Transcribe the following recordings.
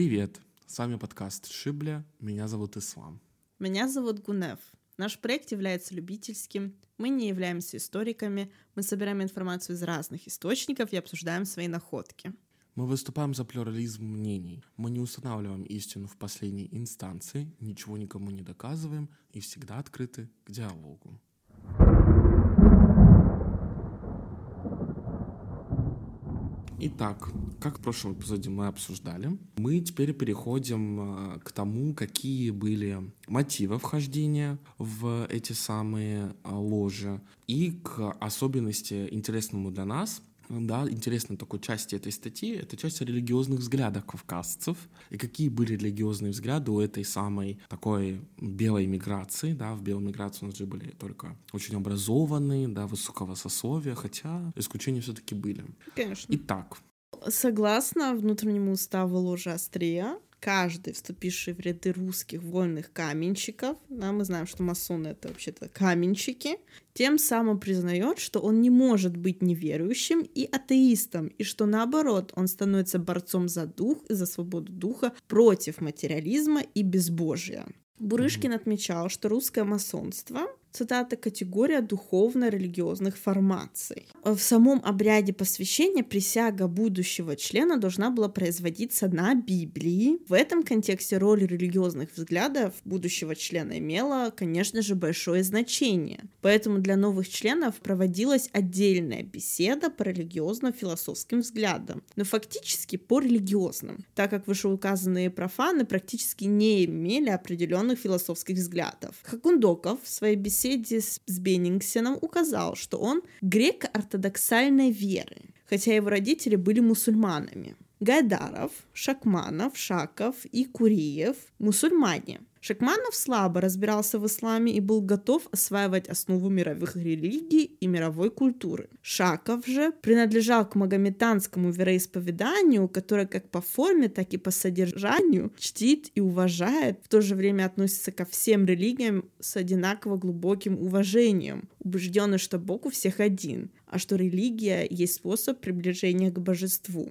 Привет! С вами подкаст Шибля. Меня зовут Ислам. Меня зовут Гунев. Наш проект является любительским. Мы не являемся историками. Мы собираем информацию из разных источников и обсуждаем свои находки. Мы выступаем за плюрализм мнений. Мы не устанавливаем истину в последней инстанции, ничего никому не доказываем и всегда открыты к диалогу. Итак, как в прошлом эпизоде мы обсуждали, мы теперь переходим э, к тому, какие были мотивы вхождения в эти самые э, ложи и к особенности интересному для нас да, интересной такой части этой статьи, это часть религиозных взглядов кавказцев, и какие были религиозные взгляды у этой самой такой белой миграции, да, в белой миграции у нас же были только очень образованные, да, высокого сословия, хотя исключения все-таки были. Конечно. Итак. Согласно внутреннему уставу ложи Острия, каждый, вступивший в ряды русских вольных каменщиков, да, мы знаем, что масоны это вообще-то каменщики, тем самым признает, что он не может быть неверующим и атеистом, и что наоборот, он становится борцом за дух и за свободу духа против материализма и безбожия. Бурышкин отмечал, что русское масонство цитата, категория духовно-религиозных формаций. В самом обряде посвящения присяга будущего члена должна была производиться на Библии. В этом контексте роль религиозных взглядов будущего члена имела, конечно же, большое значение. Поэтому для новых членов проводилась отдельная беседа по религиозно-философским взглядам, но фактически по религиозным, так как вышеуказанные профаны практически не имели определенных философских взглядов. Хакундоков в своей беседе беседе с, с Беннингсеном указал, что он греко-ортодоксальной веры, хотя его родители были мусульманами. Гайдаров, Шакманов, Шаков и Куриев – мусульмане. Шакманов слабо разбирался в исламе и был готов осваивать основу мировых религий и мировой культуры. Шаков же принадлежал к магометанскому вероисповеданию, которое как по форме, так и по содержанию чтит и уважает, в то же время относится ко всем религиям с одинаково глубоким уважением, убежденный, что Бог у всех один, а что религия есть способ приближения к божеству.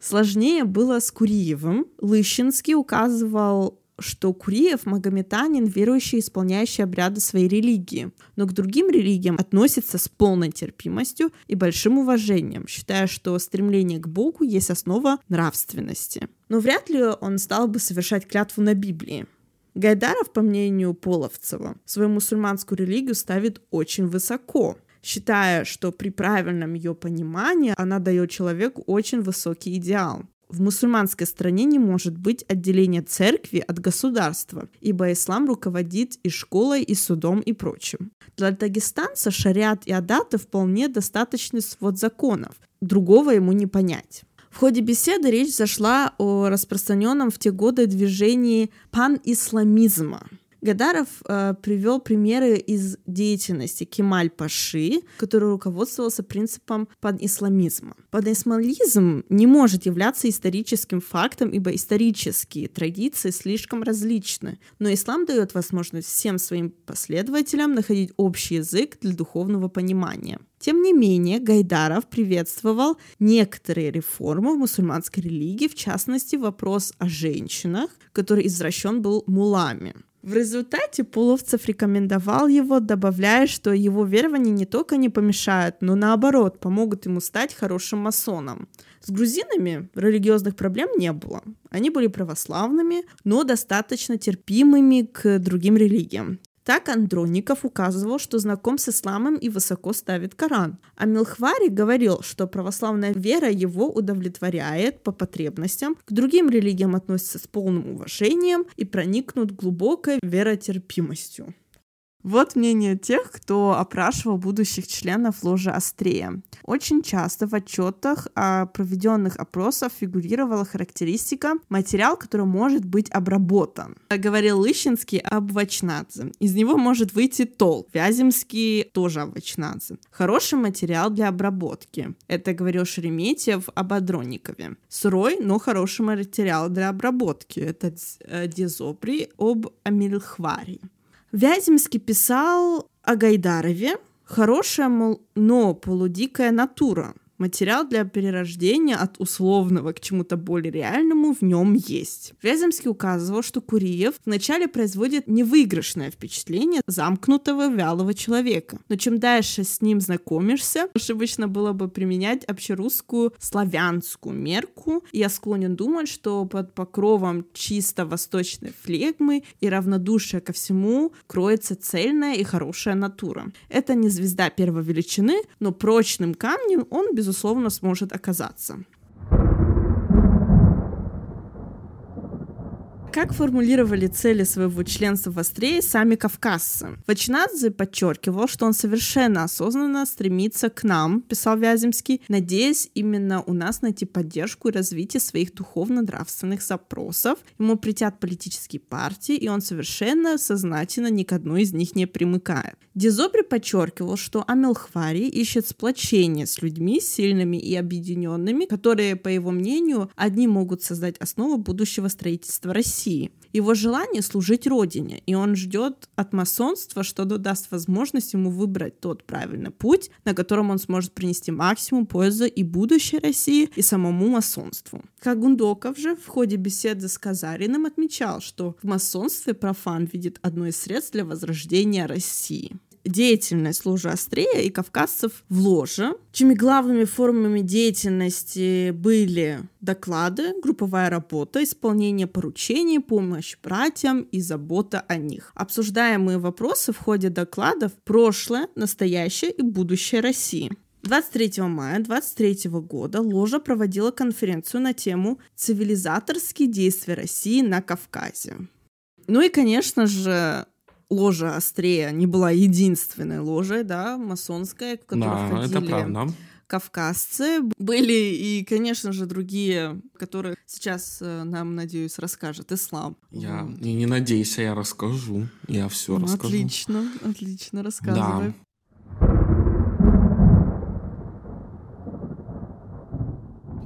Сложнее было с Куриевым. Лыщинский указывал что Куриев — магометанин, верующий, исполняющий обряды своей религии, но к другим религиям относится с полной терпимостью и большим уважением, считая, что стремление к Богу есть основа нравственности. Но вряд ли он стал бы совершать клятву на Библии. Гайдаров, по мнению Половцева, свою мусульманскую религию ставит очень высоко, считая, что при правильном ее понимании она дает человеку очень высокий идеал. В мусульманской стране не может быть отделения церкви от государства, ибо ислам руководит и школой, и судом, и прочим. Для дагестанца шариат и адаты вполне достаточный свод законов. Другого ему не понять. В ходе беседы речь зашла о распространенном в те годы движении пан-исламизма – Гадаров э, привел примеры из деятельности Кемаль Паши, который руководствовался принципом панисламизма. Панисламизм не может являться историческим фактом, ибо исторические традиции слишком различны, но ислам дает возможность всем своим последователям находить общий язык для духовного понимания. Тем не менее, Гайдаров приветствовал некоторые реформы в мусульманской религии, в частности, вопрос о женщинах, который извращен был мулами. В результате Пуловцев рекомендовал его, добавляя, что его верования не только не помешают, но наоборот помогут ему стать хорошим масоном. С грузинами религиозных проблем не было. Они были православными, но достаточно терпимыми к другим религиям. Так Андроников указывал, что знаком с исламом и высоко ставит Коран. А Милхвари говорил, что православная вера его удовлетворяет по потребностям, к другим религиям относится с полным уважением и проникнут глубокой веротерпимостью. Вот мнение тех, кто опрашивал будущих членов ложи Острея. Очень часто в отчетах о проведенных опросах фигурировала характеристика материал, который может быть обработан. Говорил Лыщинский об Вачнадзе. Из него может выйти толк. Вяземский тоже об Вачнадзе. Хороший материал для обработки. Это говорил Шереметьев об Адронникове. Сырой, но хороший материал для обработки. Это э, Дезопри об Амильхвари. Вяземский писал о Гайдарове, хорошая, но полудикая натура. Материал для перерождения от условного к чему-то более реальному в нем есть. Вяземский указывал, что Куриев вначале производит невыигрышное впечатление замкнутого вялого человека. Но чем дальше с ним знакомишься, ошибочно было бы применять общерусскую славянскую мерку. Я склонен думать, что под покровом чисто восточной флегмы и равнодушия ко всему кроется цельная и хорошая натура. Это не звезда первой величины, но прочным камнем он, безусловно, сможет оказаться. Как формулировали цели своего членства в Астрее сами кавказцы? Вачнадзе подчеркивал, что он совершенно осознанно стремится к нам, писал Вяземский, надеясь именно у нас найти поддержку и развитие своих духовно-нравственных запросов. Ему притят политические партии, и он совершенно сознательно ни к одной из них не примыкает. Дезобри подчеркивал, что Амелхвари ищет сплочение с людьми сильными и объединенными, которые, по его мнению, одни могут создать основу будущего строительства России России. Его желание служить Родине, и он ждет от масонства, что даст возможность ему выбрать тот правильный путь, на котором он сможет принести максимум пользы и будущей России, и самому масонству. Кагундоков же в ходе беседы с Казариным отмечал, что в масонстве профан видит одно из средств для возрождения России деятельность ложи Астрея и кавказцев в ложе, чьими главными формами деятельности были доклады, групповая работа, исполнение поручений, помощь братьям и забота о них. Обсуждаемые вопросы в ходе докладов прошлое, настоящее и будущее России. 23 мая 23 года ложа проводила конференцию на тему «Цивилизаторские действия России на Кавказе». Ну и, конечно же, ложа Острее не была единственной ложей, да, масонская, в которую Да, входили это правда. кавказцы. Были и, конечно же, другие, которые сейчас э, нам, надеюсь, расскажет ислам. Я Вот. не, не надейся, я расскажу. Я все Ну, расскажу. Отлично, отлично, рассказывай.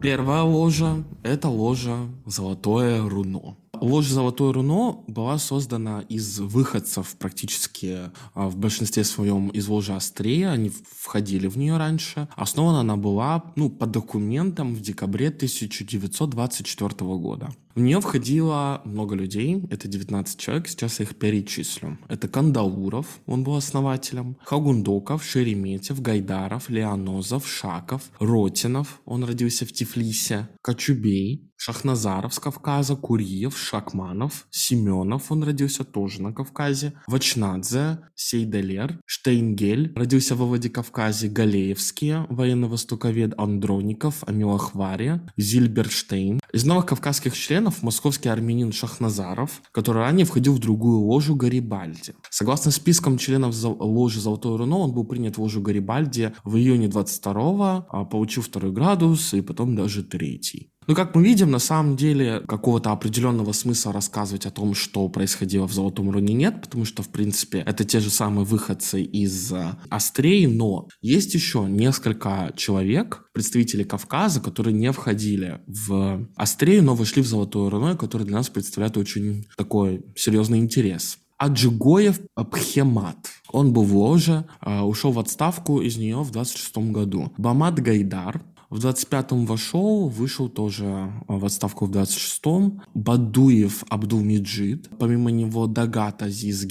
Первая ложа — это ложа «Золотое руно». Ложа «Золотое руно» была создана из выходцев практически а, в большинстве своем из ложи Астрея. Они входили в нее раньше. Основана она была ну, по документам в декабре 1924 года. В нее входило много людей, это 19 человек, сейчас я их перечислю. Это Кандауров, он был основателем, Хагундоков, Шереметьев, Гайдаров, Леонозов, Шаков, Ротинов, он родился в Тифлисе, Кочубей, Шахназаров с Кавказа, Куриев, Шакманов, Семенов, он родился тоже на Кавказе, Вачнадзе, Сейдалер, Штейнгель, родился во Владикавказе, Галеевские, военно-востоковед Андроников, Амилахвари, Зильберштейн. Из новых кавказских членов московский армянин Шахназаров, который ранее входил в другую ложу Гарибальди. Согласно спискам членов ложи Золотое Руно, он был принят в ложу Гарибальди в июне 22-го, а получил второй градус и потом даже третий. Ну, как мы видим, на самом деле какого-то определенного смысла рассказывать о том, что происходило в Золотом Руне нет, потому что, в принципе, это те же самые выходцы из э, Острей, но есть еще несколько человек, представителей Кавказа, которые не входили в Острей, но вошли в Золотое Руно, и которые для нас представляют очень такой серьезный интерес. Аджигоев Пхемат. Он был в ложе, э, ушел в отставку из нее в 26 году. Бамат Гайдар, в 25-м вошел, вышел тоже э, в отставку в 26-м. Бадуев Абдулмиджид, помимо него Дагат Азиз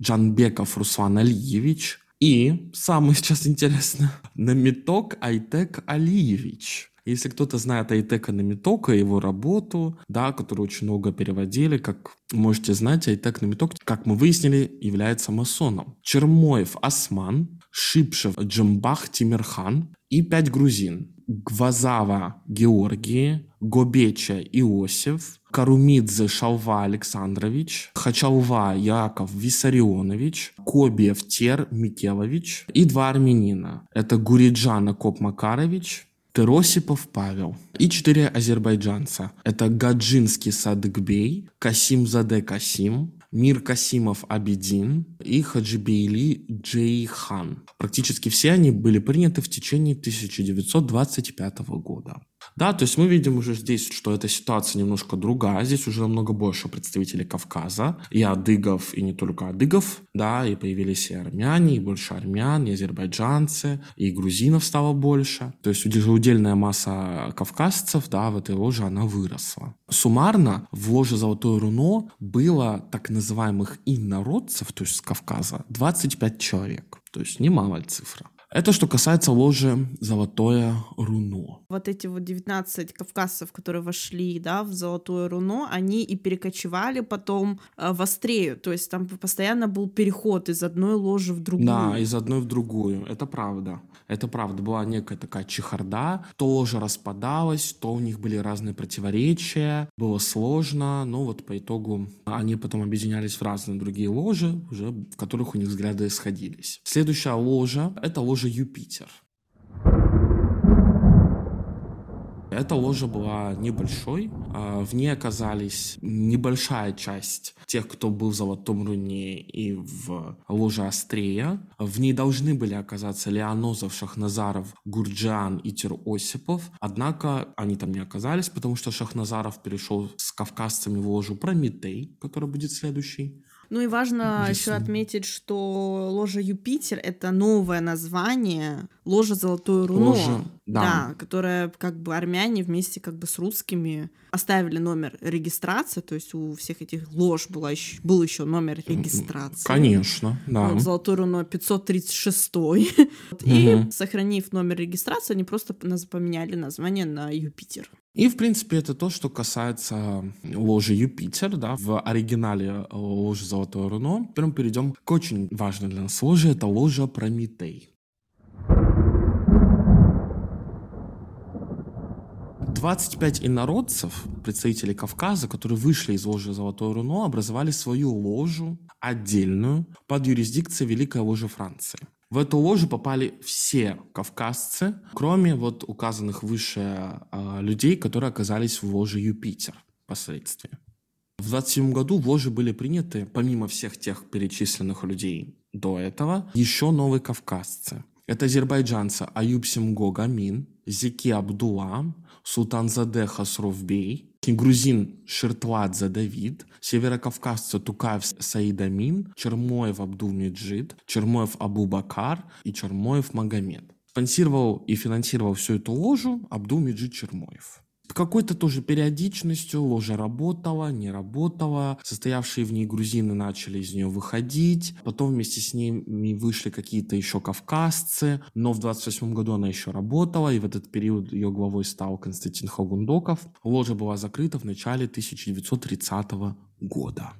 Джанбеков Руслан Алиевич и, самое сейчас интересно, Намиток Айтек Алиевич. Если кто-то знает Айтека Намитока, его работу, да, которую очень много переводили, как можете знать, Айтек Намиток, как мы выяснили, является масоном. Чермоев Осман, Шипшев Джамбах Тимирхан и пять грузин. Гвазава Георгий, Гобеча Иосиф, Карумидзе Шалва Александрович, Хачалва Яков Виссарионович, Кобиев Тер Микелович и два армянина. Это Гуриджана Коп Макарович, Теросипов Павел и четыре азербайджанца. Это Гаджинский Садыкбей, Касим Заде Касим, Мир Касимов Абидин и Хаджибейли Джейхан. Практически все они были приняты в течение 1925 года. Да, то есть мы видим уже здесь, что эта ситуация немножко другая. Здесь уже намного больше представителей Кавказа, и адыгов, и не только адыгов, да, и появились и армяне, и больше армян, и азербайджанцы, и грузинов стало больше. То есть уже удельная масса кавказцев, да, в этой ложе, она выросла. Суммарно в ложе Золотое Руно было так называемых инородцев, то есть с Кавказа, 25 человек. То есть немалая цифра. Это что касается ложи «Золотое руно». Вот эти вот 19 кавказцев, которые вошли да, в «Золотое руно», они и перекочевали потом э, в Астрею. То есть там постоянно был переход из одной ложи в другую. Да, из одной в другую. Это правда. Это правда. Была некая такая чехарда. То ложа распадалась, то у них были разные противоречия. Было сложно. Но вот по итогу они потом объединялись в разные другие ложи, уже в которых у них взгляды сходились. Следующая ложа — это ложа ложа Юпитер. Эта ложа была небольшой, а, в ней оказались небольшая часть тех, кто был в Золотом Руне и в ложе Астрея. В ней должны были оказаться Леонозов, Шахназаров, Гурджан и Тир-Осипов, однако они там не оказались, потому что Шахназаров перешел с кавказцами в ложу Прометей, который будет следующий. Ну и важно еще отметить, что ложа Юпитер — это новое название ложа Золотое Руно. Ложа, да. да. Которое как бы армяне вместе как бы с русскими оставили номер регистрации, то есть у всех этих лож была еще, был еще номер регистрации. Конечно, да. Вот, Золотое Руно 536. И, сохранив номер регистрации, они просто поменяли название на Юпитер. И, в принципе, это то, что касается ложи Юпитер, да, в оригинале э, ложи Золотое Руно. Теперь перейдем к очень важной для нас ложе, это ложа Прометей. 25 инородцев, представителей Кавказа, которые вышли из ложи Золотое Руно, образовали свою ложу отдельную под юрисдикцией Великой Ложи Франции. В эту ложу попали все кавказцы, кроме вот указанных выше э, людей, которые оказались в ложе Юпитер впоследствии. В 27 году в ложе были приняты, помимо всех тех перечисленных людей до этого, еще новые кавказцы. Это азербайджанцы Аюб Симго Гамин, Зики Абдула, Султанзаде Хасровбей, грузин Ширтладзе Давид, северокавказцы Тукаев Саид Амин, Чермоев Абдулмеджид, Чермоев Абу Бакар и Чермоев Магомед. Спонсировал и финансировал всю эту ложу Абдулмеджид Чермоев какой-то тоже периодичностью ложа работала, не работала. Состоявшие в ней грузины начали из нее выходить. Потом вместе с ними вышли какие-то еще кавказцы. Но в 28 году она еще работала, и в этот период ее главой стал Константин Хогундоков. Ложа была закрыта в начале 1930 года.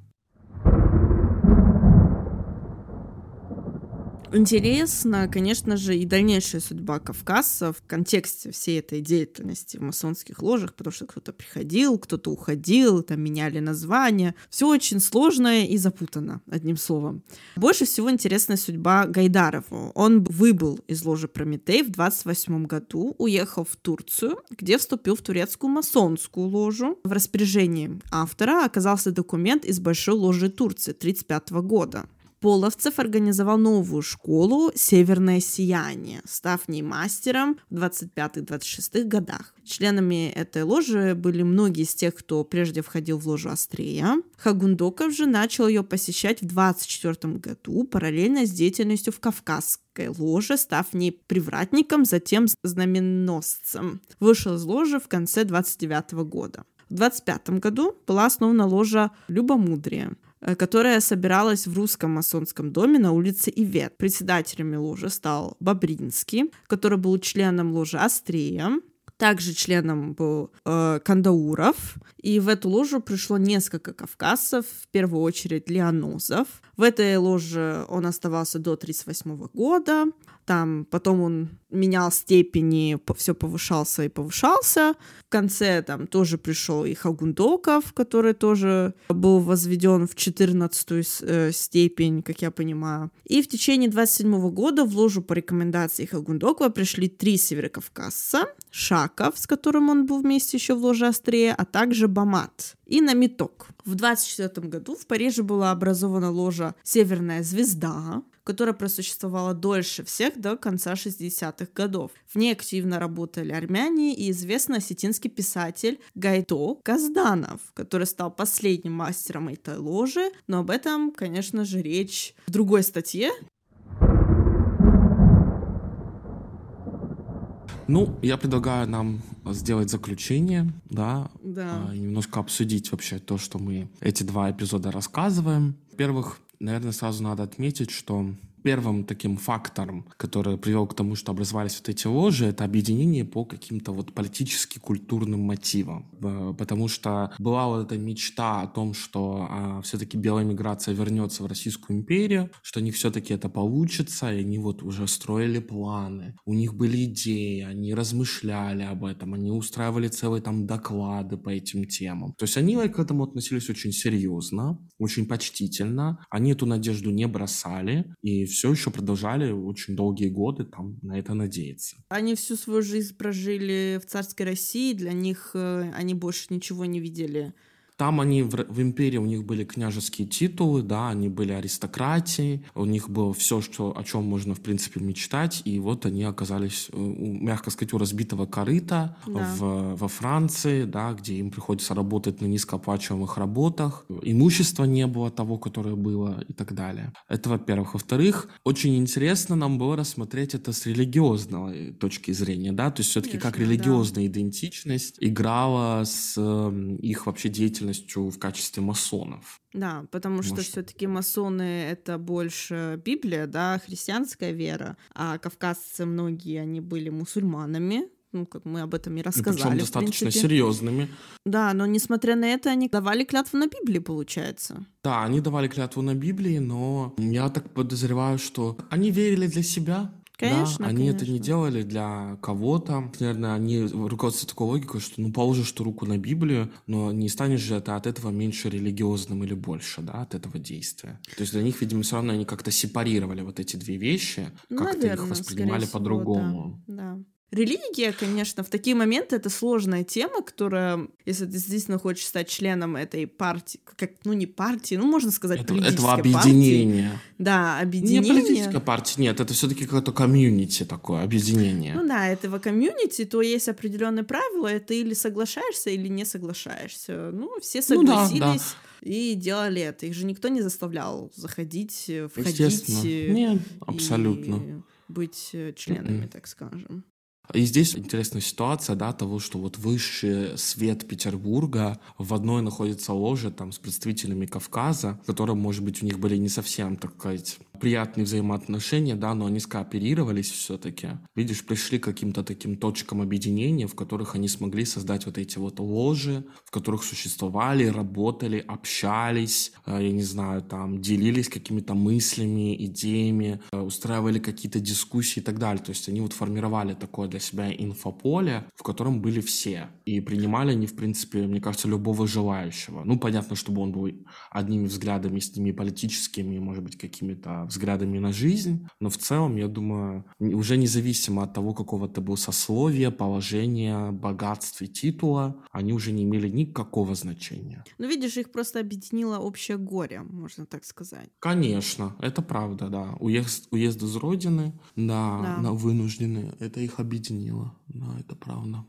Интересно, конечно же, и дальнейшая судьба Кавказа в контексте всей этой деятельности в масонских ложах, потому что кто-то приходил, кто-то уходил, там меняли названия. Все очень сложно и запутано, одним словом. Больше всего интересна судьба Гайдарову. Он выбыл из ложи Прометей в 28 году, уехал в Турцию, где вступил в турецкую масонскую ложу. В распоряжении автора оказался документ из Большой ложи Турции 1935 года. Половцев организовал новую школу «Северное сияние», став ней мастером в 25-26 годах. Членами этой ложи были многие из тех, кто прежде входил в ложу Астрея. Хагундоков же начал ее посещать в 24 году, параллельно с деятельностью в Кавказской ложе, став ней привратником, затем знаменосцем. Вышел из ложи в конце 29 года. В 25 году была основана ложа Любомудрия, Э, которая собиралась в русском масонском доме на улице Ивет. Председателями ложи стал Бобринский, который был членом ложи Острия. Также членом был э, Кандауров. И в эту ложу пришло несколько кавказцев, в первую очередь Леонозов. В этой ложе он оставался до 1938 года. Там потом он менял степени, все повышался и повышался. В конце там тоже пришел и Хагундоков, который тоже был возведен в 14 э, степень, как я понимаю. И в течение 27 года в ложу по рекомендации Хагундокова пришли три северокавказца, Шаков, с которым он был вместе еще в ложе Острее, а также Бамат и Намиток. В 24 году в Париже была образована ложа «Северная звезда», которая просуществовала дольше всех до конца 60-х годов. В ней активно работали армяне и известный осетинский писатель Гайто Казданов, который стал последним мастером этой ложи, но об этом, конечно же, речь в другой статье. Ну, я предлагаю нам сделать заключение, да, Да. а, и немножко обсудить вообще то, что мы эти два эпизода рассказываем. Во-первых, наверное, сразу надо отметить, что первым таким фактором, который привел к тому, что образовались вот эти ложи, это объединение по каким-то вот политически-культурным мотивам. Э, Потому что была вот эта мечта о том, что все-таки белая миграция вернется в Российскую империю, что у них все-таки это получится, и они вот уже строили планы, у них были идеи, они размышляли об этом, они устраивали целые там доклады по этим темам. То есть они к этому относились очень серьезно, очень почтительно, они эту надежду не бросали, и все еще продолжали очень долгие годы там на это надеяться. Они всю свою жизнь прожили в царской России, для них э, они больше ничего не видели. Там они в, в империи у них были княжеские титулы, да, они были аристократией, у них было все, что, о чем можно в принципе мечтать, и вот они оказались, э, мягко сказать, у разбитого корыта Да. в, во Франции, да, где им приходится работать на низкооплачиваемых работах, имущества не было того, которое было и так далее. Это во-первых. Во-вторых, очень интересно нам было рассмотреть это с религиозной точки зрения, да, то есть все-таки как Конечно, да. религиозная идентичность играла с э, их вообще деятельностью в качестве масонов. Да, потому что Может. все-таки масоны это больше Библия, да, христианская вера, а кавказцы многие они были мусульманами. Ну, как мы об этом и И рассказали. причем достаточно принципе. серьезными. Да, но несмотря на это, они давали клятву на Библии, получается. Да, они давали клятву на Библии, но я так подозреваю, что они верили для себя. Конечно, да, они это не конечно. делали для кого-то. Наверное, они руководствуются такой логикой, что ну положишь ты руку на Библию, но не станешь же это от этого меньше религиозным или больше, да, от этого действия. То есть для них, видимо, все равно они как-то сепарировали вот эти две вещи, как-то их воспринимали по-другому. Да, да. Религия, конечно, в такие моменты это сложная тема, которая, если ты действительно хочешь стать членом этой партии, как, ну не партии, ну можно сказать, Это- этого партии. объединения. Да, Не объединение. политическая партия, нет, это все-таки какое-то комьюнити такое, объединение. Ну да, этого комьюнити, то есть определенные правила, это или соглашаешься, или не соглашаешься. Ну, все Ну да, согласились да. и делали это. Их же никто не заставлял заходить, входить Естественно. Нет, и абсолютно. быть э, членами, Мгм. так скажем. И здесь интересная ситуация, да, того, что вот высший свет Петербурга в одной находится ложе там с представителями Кавказа, в котором, может быть, у них были не совсем, так сказать, приятные взаимоотношения, да, но они скооперировались все-таки. Видишь, пришли к каким-то таким точкам объединения, в которых они смогли создать вот эти вот ложи, в которых существовали, работали, общались, э, я не знаю, там, делились какими-то мыслями, идеями, э, устраивали какие-то дискуссии и так далее. То есть они вот формировали такое для себя инфополе, в котором были все. И принимали они, в принципе, мне кажется, любого желающего. Ну, понятно, чтобы он был одними взглядами, с ними политическими, может быть, какими-то взглядами на жизнь. Но в целом, я думаю, уже независимо от того, какого ты был сословия, положения, богатства и титула, они уже не имели никакого значения. Ну, видишь, их просто объединило общее горе, можно так сказать. Конечно, это правда, да. Уезд, уезд из родины, да, Да. на вынужденные, это их объединило. Да, это правда.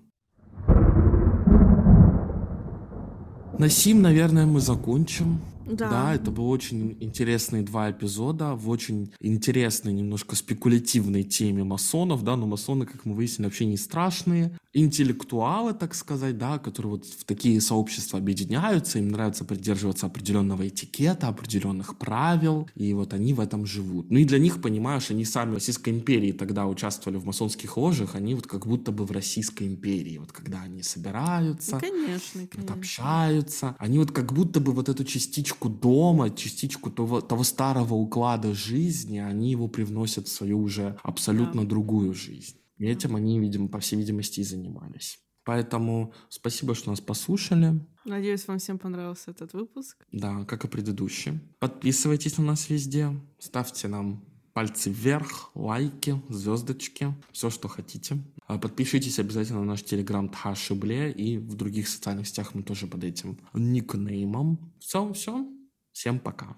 На сим, наверное, мы закончим. Да. это были очень интересные два эпизода в очень интересной, немножко спекулятивной теме масонов, да, но масоны, как мы выяснили, вообще не страшные. Интеллектуалы, так сказать, да, которые вот в такие сообщества объединяются, им нравится придерживаться определенного этикета, определенных правил, и вот они в этом живут. Ну и для них, понимаешь, они сами в Российской империи тогда участвовали в масонских ложах, они вот как будто бы в Российской империи, вот когда они собираются, Ну, конечно, вот конечно. общаются. Они вот как будто бы вот эту частичку дома, частичку того, того старого уклада жизни, они его привносят в свою уже абсолютно другую жизнь. И этим они, видимо, по всей видимости, и занимались. Поэтому спасибо, что нас послушали. Надеюсь, вам всем понравился этот выпуск. Да, как и предыдущий. Подписывайтесь на нас везде, ставьте нам пальцы вверх, лайки, звездочки, все, что хотите. А подпишитесь обязательно на наш телеграм Тха Шибле и в других социальных сетях мы тоже под этим никнеймом. Все, все. Всем пока.